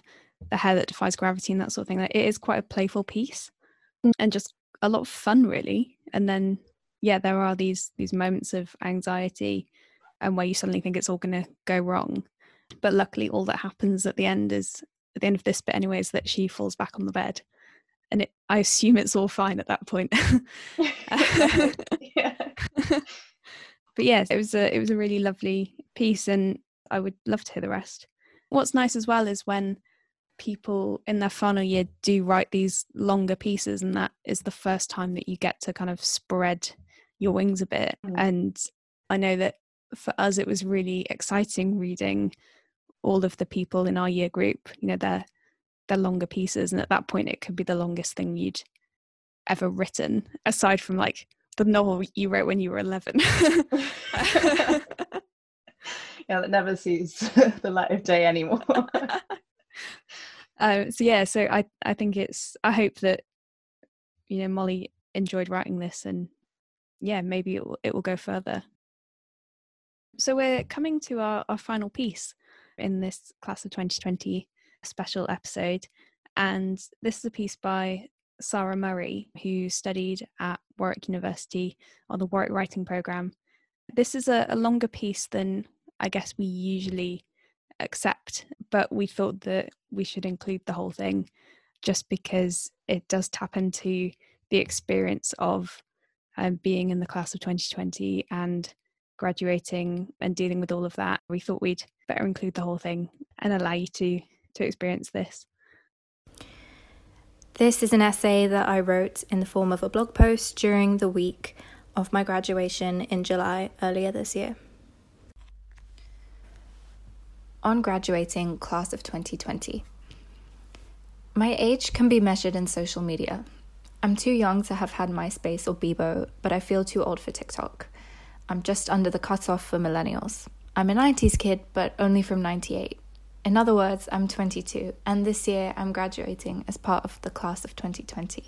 the hair that defies gravity and that sort of thing. Like it is quite a playful piece mm. and just a lot of fun really. And then yeah, there are these these moments of anxiety and where you suddenly think it's all going to go wrong. But luckily, all that happens at the end is at the end of this bit, anyway, is that she falls back on the bed, and it, I assume it's all fine at that point. yeah. but yes, it was a it was a really lovely piece, and I would love to hear the rest. What's nice as well is when people in their final year do write these longer pieces, and that is the first time that you get to kind of spread your wings a bit. Mm. And I know that for us, it was really exciting reading all of the people in our year group, you know, their their longer pieces. And at that point, it could be the longest thing you'd ever written, aside from like the novel you wrote when you were 11. yeah, that never sees the light of day anymore. um, so yeah, so I I think it's I hope that you know Molly enjoyed writing this and yeah, maybe it will, it will go further. So we're coming to our, our final piece in this class of 2020 special episode. And this is a piece by Sarah Murray, who studied at Warwick University on the Warwick Writing Programme. This is a, a longer piece than I guess we usually accept, but we thought that we should include the whole thing just because it does tap into the experience of um, being in the class of 2020 and graduating and dealing with all of that, we thought we'd better include the whole thing and allow you to to experience this. This is an essay that I wrote in the form of a blog post during the week of my graduation in July earlier this year. On graduating class of 2020. My age can be measured in social media. I'm too young to have had MySpace or Bebo, but I feel too old for TikTok. I'm just under the cutoff for millennials. I'm a 90s kid, but only from 98. In other words, I'm 22, and this year I'm graduating as part of the class of 2020.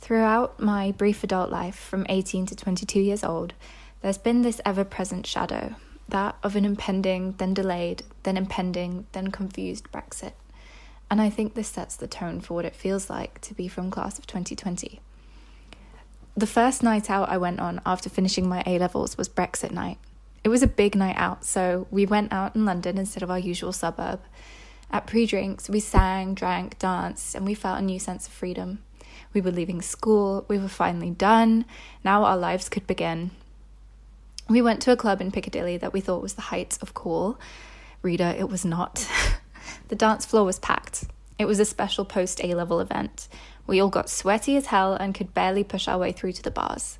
Throughout my brief adult life, from 18 to 22 years old, there's been this ever present shadow that of an impending, then delayed, then impending, then confused Brexit. And I think this sets the tone for what it feels like to be from class of 2020 the first night out I went on after finishing my A levels was Brexit night. It was a big night out, so we went out in London instead of our usual suburb. At pre drinks, we sang, drank, danced, and we felt a new sense of freedom. We were leaving school, we were finally done, now our lives could begin. We went to a club in Piccadilly that we thought was the height of cool. Reader, it was not. the dance floor was packed. It was a special post A level event. We all got sweaty as hell and could barely push our way through to the bars.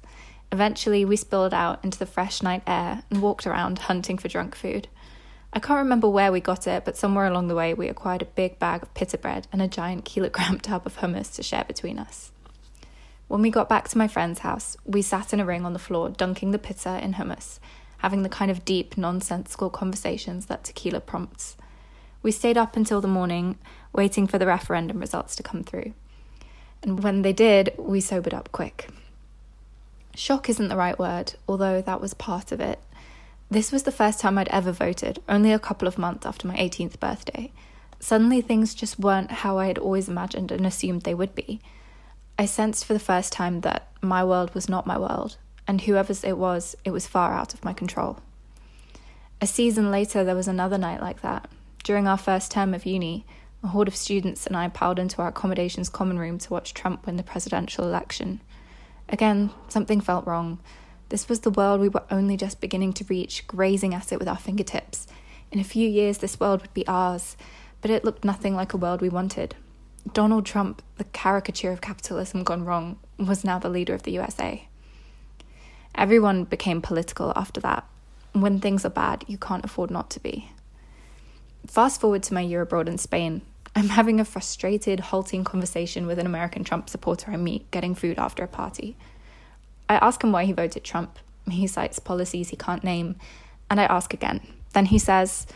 Eventually, we spilled out into the fresh night air and walked around hunting for drunk food. I can't remember where we got it, but somewhere along the way we acquired a big bag of pita bread and a giant kilogram tub of hummus to share between us. When we got back to my friend's house, we sat in a ring on the floor, dunking the pizza in hummus, having the kind of deep, nonsensical conversations that tequila prompts. We stayed up until the morning, waiting for the referendum results to come through and when they did, we sobered up quick. Shock isn't the right word, although that was part of it. This was the first time I'd ever voted, only a couple of months after my 18th birthday. Suddenly, things just weren't how I had always imagined and assumed they would be. I sensed for the first time that my world was not my world, and whoever's it was, it was far out of my control. A season later, there was another night like that. During our first term of uni, a horde of students and I piled into our accommodations common room to watch Trump win the presidential election. Again, something felt wrong. This was the world we were only just beginning to reach, grazing at it with our fingertips. In a few years, this world would be ours, but it looked nothing like a world we wanted. Donald Trump, the caricature of capitalism gone wrong, was now the leader of the USA. Everyone became political after that. When things are bad, you can't afford not to be. Fast forward to my year abroad in Spain, I'm having a frustrated, halting conversation with an American Trump supporter I meet getting food after a party. I ask him why he voted Trump. He cites policies he can't name, and I ask again. Then he says,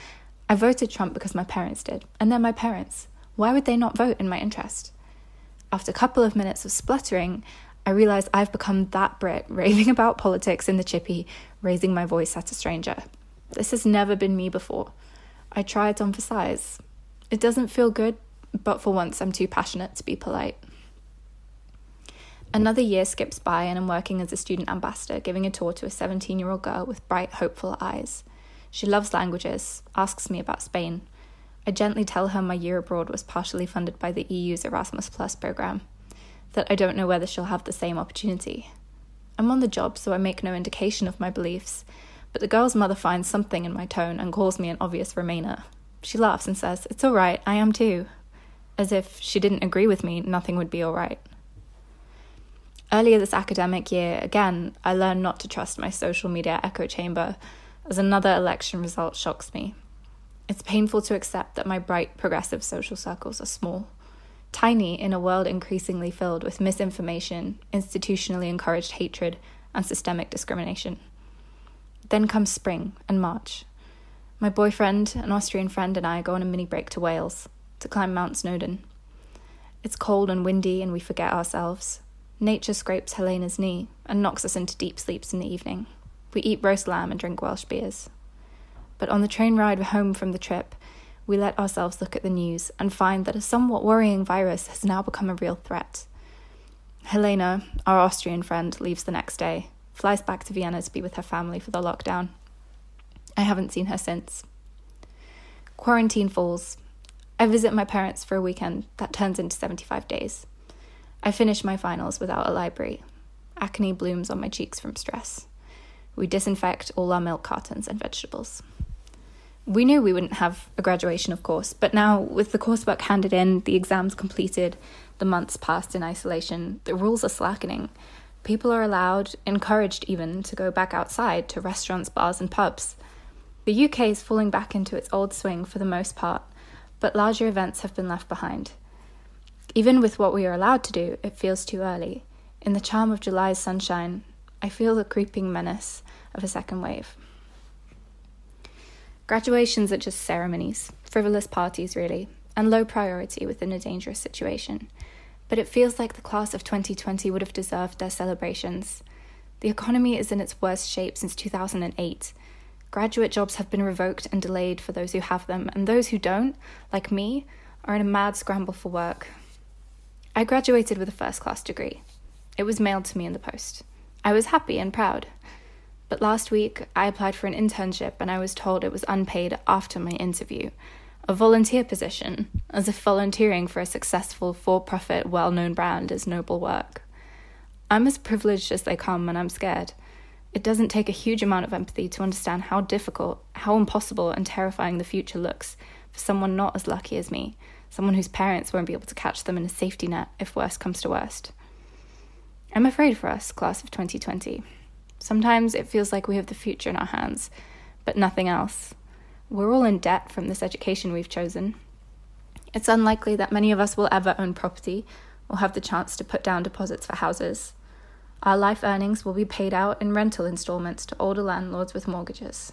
I voted Trump because my parents did, and they're my parents. Why would they not vote in my interest? After a couple of minutes of spluttering, I realize I've become that Brit raving about politics in the chippy, raising my voice at a stranger. This has never been me before. I try to emphasize, it doesn't feel good, but for once I'm too passionate to be polite. Another year skips by, and I'm working as a student ambassador, giving a tour to a 17 year old girl with bright, hopeful eyes. She loves languages, asks me about Spain. I gently tell her my year abroad was partially funded by the EU's Erasmus Plus program, that I don't know whether she'll have the same opportunity. I'm on the job, so I make no indication of my beliefs, but the girl's mother finds something in my tone and calls me an obvious Remainer. She laughs and says, It's all right, I am too. As if she didn't agree with me, nothing would be all right. Earlier this academic year, again, I learned not to trust my social media echo chamber as another election result shocks me. It's painful to accept that my bright, progressive social circles are small, tiny in a world increasingly filled with misinformation, institutionally encouraged hatred, and systemic discrimination. Then comes spring and March, my boyfriend, an Austrian friend, and I go on a mini break to Wales to climb Mount Snowdon. It's cold and windy, and we forget ourselves. Nature scrapes Helena's knee and knocks us into deep sleeps in the evening. We eat roast lamb and drink Welsh beers. But on the train ride home from the trip, we let ourselves look at the news and find that a somewhat worrying virus has now become a real threat. Helena, our Austrian friend, leaves the next day, flies back to Vienna to be with her family for the lockdown. I haven't seen her since. Quarantine falls. I visit my parents for a weekend that turns into 75 days. I finish my finals without a library. Acne blooms on my cheeks from stress. We disinfect all our milk cartons and vegetables. We knew we wouldn't have a graduation, of course, but now, with the coursework handed in, the exams completed, the months passed in isolation, the rules are slackening. People are allowed, encouraged even, to go back outside to restaurants, bars, and pubs. The UK is falling back into its old swing for the most part, but larger events have been left behind. Even with what we are allowed to do, it feels too early. In the charm of July's sunshine, I feel the creeping menace of a second wave. Graduations are just ceremonies, frivolous parties, really, and low priority within a dangerous situation. But it feels like the class of 2020 would have deserved their celebrations. The economy is in its worst shape since 2008. Graduate jobs have been revoked and delayed for those who have them, and those who don't, like me, are in a mad scramble for work. I graduated with a first class degree. It was mailed to me in the post. I was happy and proud. But last week, I applied for an internship and I was told it was unpaid after my interview. A volunteer position, as if volunteering for a successful for profit, well known brand is noble work. I'm as privileged as they come and I'm scared. It doesn't take a huge amount of empathy to understand how difficult, how impossible, and terrifying the future looks for someone not as lucky as me, someone whose parents won't be able to catch them in a safety net if worst comes to worst. I'm afraid for us, class of 2020. Sometimes it feels like we have the future in our hands, but nothing else. We're all in debt from this education we've chosen. It's unlikely that many of us will ever own property or have the chance to put down deposits for houses. Our life earnings will be paid out in rental installments to older landlords with mortgages.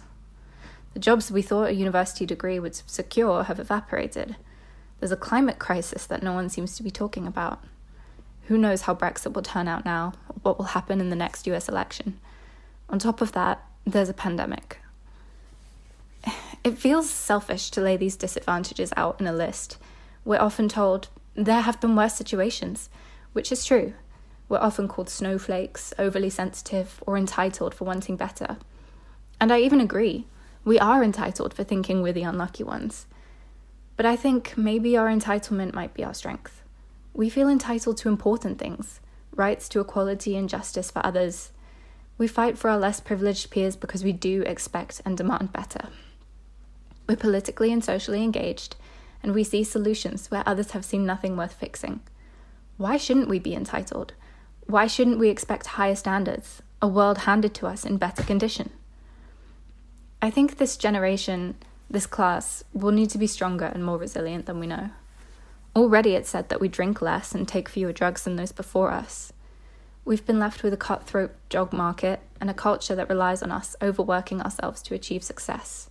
The jobs we thought a university degree would secure have evaporated. There's a climate crisis that no one seems to be talking about. Who knows how Brexit will turn out now, or what will happen in the next US election. On top of that, there's a pandemic. It feels selfish to lay these disadvantages out in a list. We're often told there have been worse situations, which is true. We're often called snowflakes, overly sensitive, or entitled for wanting better. And I even agree. We are entitled for thinking we're the unlucky ones. But I think maybe our entitlement might be our strength. We feel entitled to important things rights to equality and justice for others. We fight for our less privileged peers because we do expect and demand better. We're politically and socially engaged, and we see solutions where others have seen nothing worth fixing. Why shouldn't we be entitled? Why shouldn't we expect higher standards, a world handed to us in better condition? I think this generation, this class, will need to be stronger and more resilient than we know. Already it's said that we drink less and take fewer drugs than those before us. We've been left with a cutthroat job market and a culture that relies on us overworking ourselves to achieve success.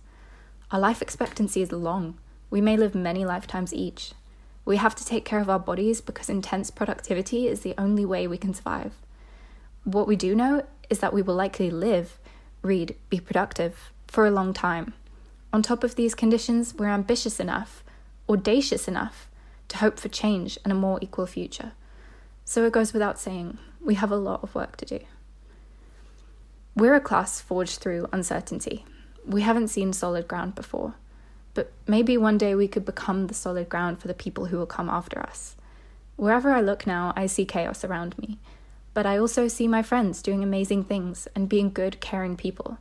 Our life expectancy is long. We may live many lifetimes each. We have to take care of our bodies because intense productivity is the only way we can survive. What we do know is that we will likely live, read, be productive for a long time. On top of these conditions, we're ambitious enough, audacious enough, to hope for change and a more equal future. So it goes without saying, we have a lot of work to do. We're a class forged through uncertainty. We haven't seen solid ground before, but maybe one day we could become the solid ground for the people who will come after us. Wherever I look now, I see chaos around me, but I also see my friends doing amazing things and being good, caring people.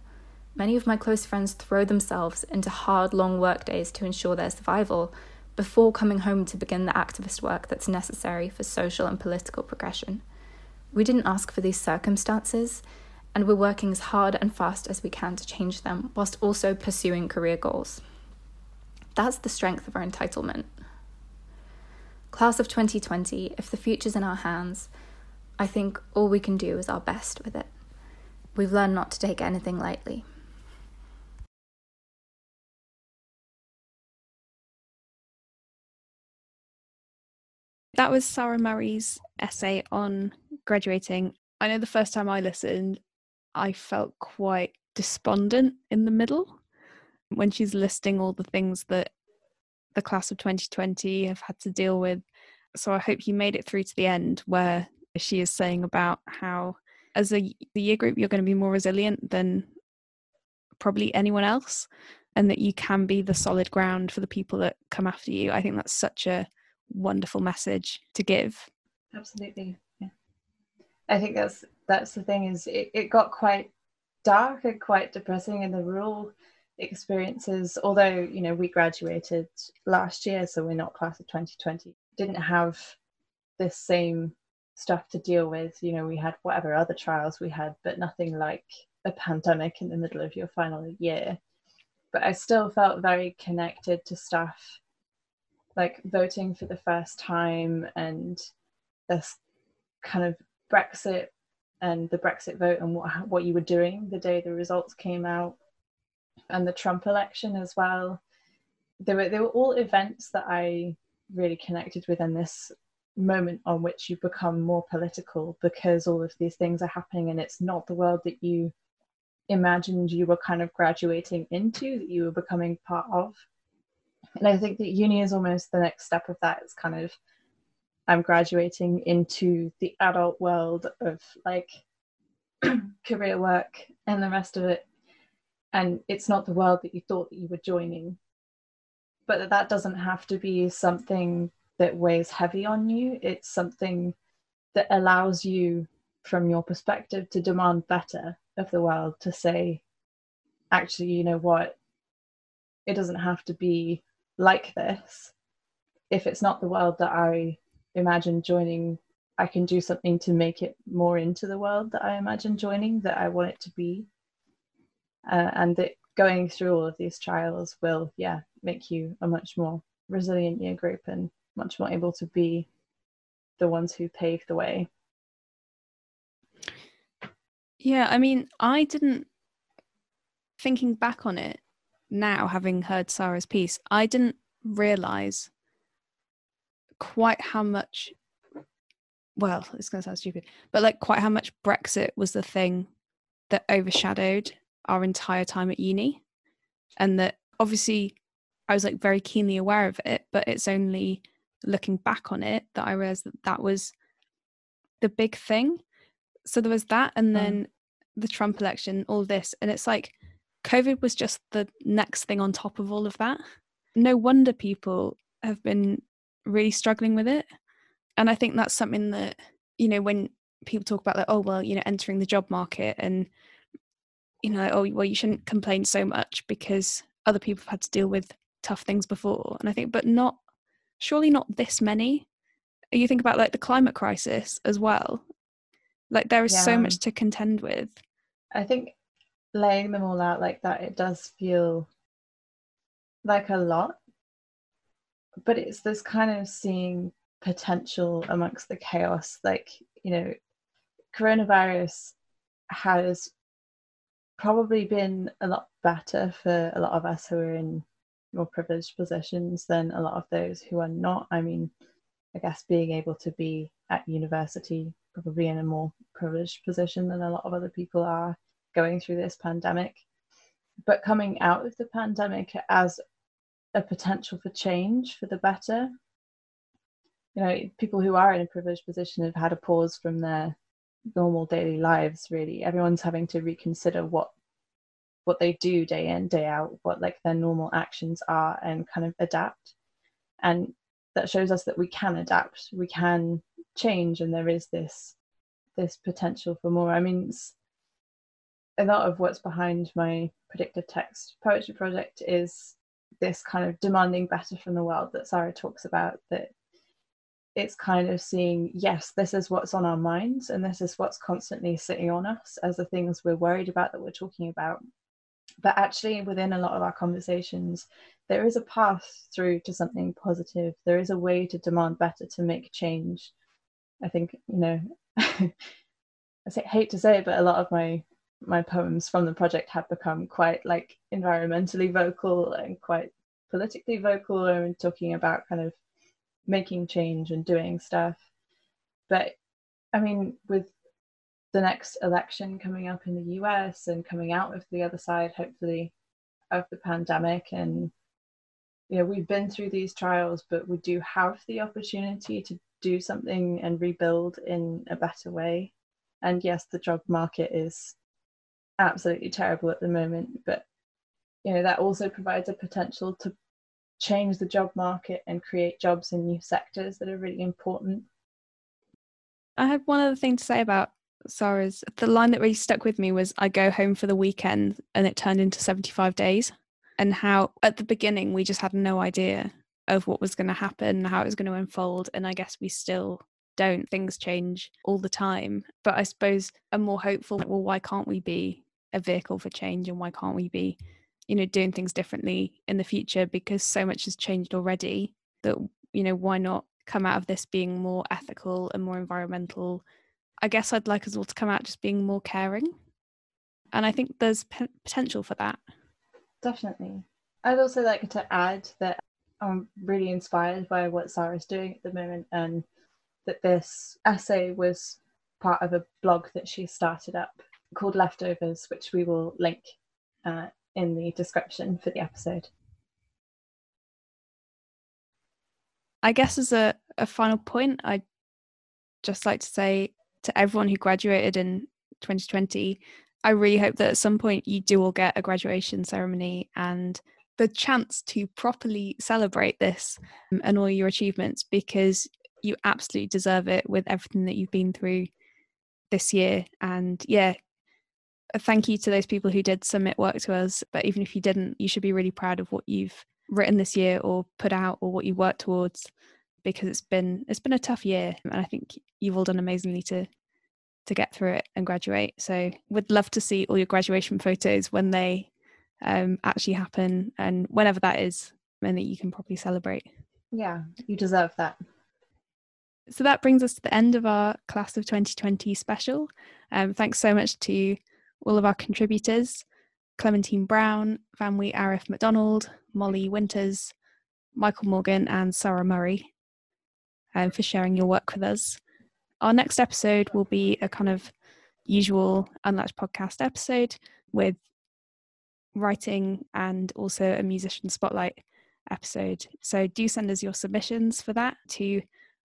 Many of my close friends throw themselves into hard, long work days to ensure their survival before coming home to begin the activist work that's necessary for social and political progression. We didn't ask for these circumstances, and we're working as hard and fast as we can to change them, whilst also pursuing career goals. That's the strength of our entitlement. Class of 2020, if the future's in our hands, I think all we can do is our best with it. We've learned not to take anything lightly. That was Sarah Murray's essay on graduating. I know the first time I listened, I felt quite despondent in the middle when she's listing all the things that the class of 2020 have had to deal with. So I hope you made it through to the end where she is saying about how, as a the year group, you're going to be more resilient than probably anyone else, and that you can be the solid ground for the people that come after you. I think that's such a wonderful message to give. absolutely. I think that's that's the thing is it, it got quite dark and quite depressing in the rural experiences. Although you know we graduated last year, so we're not class of 2020. Didn't have this same stuff to deal with. You know, we had whatever other trials we had, but nothing like a pandemic in the middle of your final year. But I still felt very connected to stuff like voting for the first time and this kind of Brexit and the Brexit vote and what what you were doing the day the results came out and the Trump election as well. They were they were all events that I really connected with in this moment on which you become more political because all of these things are happening and it's not the world that you imagined you were kind of graduating into that you were becoming part of. And i think that uni is almost the next step of that. It's kind of i'm graduating into the adult world of like career work and the rest of it and it's not the world that you thought that you were joining but that, that doesn't have to be something that weighs heavy on you. It's something that allows you, from your perspective, to demand better of the world, to say, actually, you know what, it doesn't have to be like this. If it's not the world that I imagine joining, I can do something to make it more into the world that I imagine joining, that I want it to be. Uh, and that going through all of these trials will, yeah, make you a much more resilient year group and much more able to be the ones who pave the way. Yeah, I mean, I didn't, thinking back on it now, having heard Sarah's piece, I didn't realize quite how much, well, it's going to sound stupid, but like quite how much Brexit was the thing that overshadowed our entire time at uni. And that obviously I was like very keenly aware of it, but it's only looking back on it that I realized that that was the big thing. So there was that, and mm. then the Trump election, all this, and it's like COVID was just the next thing on top of all of that. No wonder people have been really struggling with it. And I think that's something that, you know, when people talk about like, oh well, you know, entering the job market and you know, oh well, you shouldn't complain so much because other people have had to deal with tough things before. And I think, but not surely not this many. You think about like the climate crisis as well. Like there is yeah. so much to contend with. I think laying them all out like that, it does feel like a lot. But it's this kind of seeing potential amongst the chaos. Like, you know, coronavirus has probably been a lot better for a lot of us who are in more privileged positions than a lot of those who are not. I mean, I guess being able to be at university, probably in a more privileged position than a lot of other people are going through this pandemic. But coming out of the pandemic as a potential for change for the better. You know, people who are in a privileged position have had a pause from their normal daily lives, really. Everyone's having to reconsider what what they do day in day out what like their normal actions are and kind of adapt and that shows us that we can adapt we can change and there is this this potential for more i mean a lot of what's behind my predictive text poetry project is this kind of demanding better from the world that sarah talks about that it's kind of seeing yes this is what's on our minds and this is what's constantly sitting on us as the things we're worried about that we're talking about. But actually within a lot of our conversations there is a path through to something positive. There is a way to demand better to make change. I think you know i say, hate to say it but a lot of my my poems from the project have become quite like environmentally vocal and quite politically vocal and talking about kind of making change and doing stuff but i mean with the next election coming up in the US and coming out of the other side, hopefully, of the pandemic. And, you know, we've been through these trials, but we do have the opportunity to do something and rebuild in a better way. And yes, the job market is absolutely terrible at the moment, but, you know, that also provides a potential to change the job market and create jobs in new sectors that are really important I had one other thing to say about Sarah's. The line that really stuck with me was I go home for the weekend and it turned into 75 days. And how at the beginning we just had no idea of what was going to happen, how it was going to unfold. And I guess we still don't. Things change all the time. But I suppose I'm more hopeful well, why can't we be a vehicle for change and why can't we be, you know, doing things differently in the future because so much has changed already that, you know, why not come out of this being more ethical and more environmental? I guess I'd like us all to come out just being more caring. And I think there's p- potential for that. Definitely. I'd also like to add that I'm really inspired by what Sarah's doing at the moment and that this essay was part of a blog that she started up called Leftovers, which we will link uh, in the description for the episode. I guess as a, a final point, I'd just like to say to everyone who graduated in 2020, I really hope that at some point you do all get a graduation ceremony and the chance to properly celebrate this um, and all your achievements because you absolutely deserve it with everything that you've been through this year. And yeah, thank you to those people who did submit work to us. But even if you didn't, you should be really proud of what you've written this year or put out or what you worked towards because it's been it's been a tough year and I think you've all done amazingly to to get through it and graduate. So would love to see all your graduation photos when they um, actually happen and whenever that is and that you can properly celebrate. Yeah, you deserve that. So that brings us to the end of our Class of 2020 special. Um, thanks so much to all of our contributors Clementine Brown, Vanwy Arif McDonald, Molly Winters, Michael Morgan, and Sarah Murray um, for sharing your work with us. Our next episode will be a kind of usual Unlatched podcast episode with writing and also a musician spotlight episode. So do send us your submissions for that to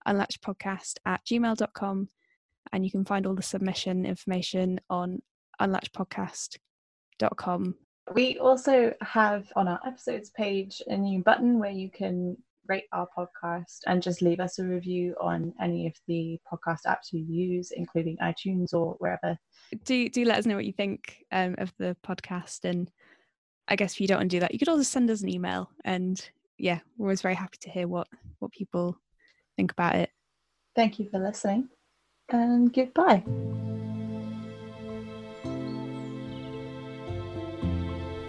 unlatchedpodcast at gmail.com and you can find all the submission information on unlatchedpodcast.com. We also have on our episodes page a new button where you can rate our podcast and just leave us a review on any of the podcast apps you use, including iTunes or wherever. Do do let us know what you think um, of the podcast, and I guess if you don't want to do that, you could also send us an email. And yeah, we're always very happy to hear what what people think about it. Thank you for listening, and goodbye.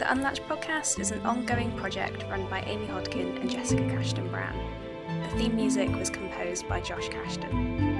The Unlatched podcast is an ongoing project run by Amy Hodkin and Jessica Cashton Brown. The theme music was composed by Josh Cashton.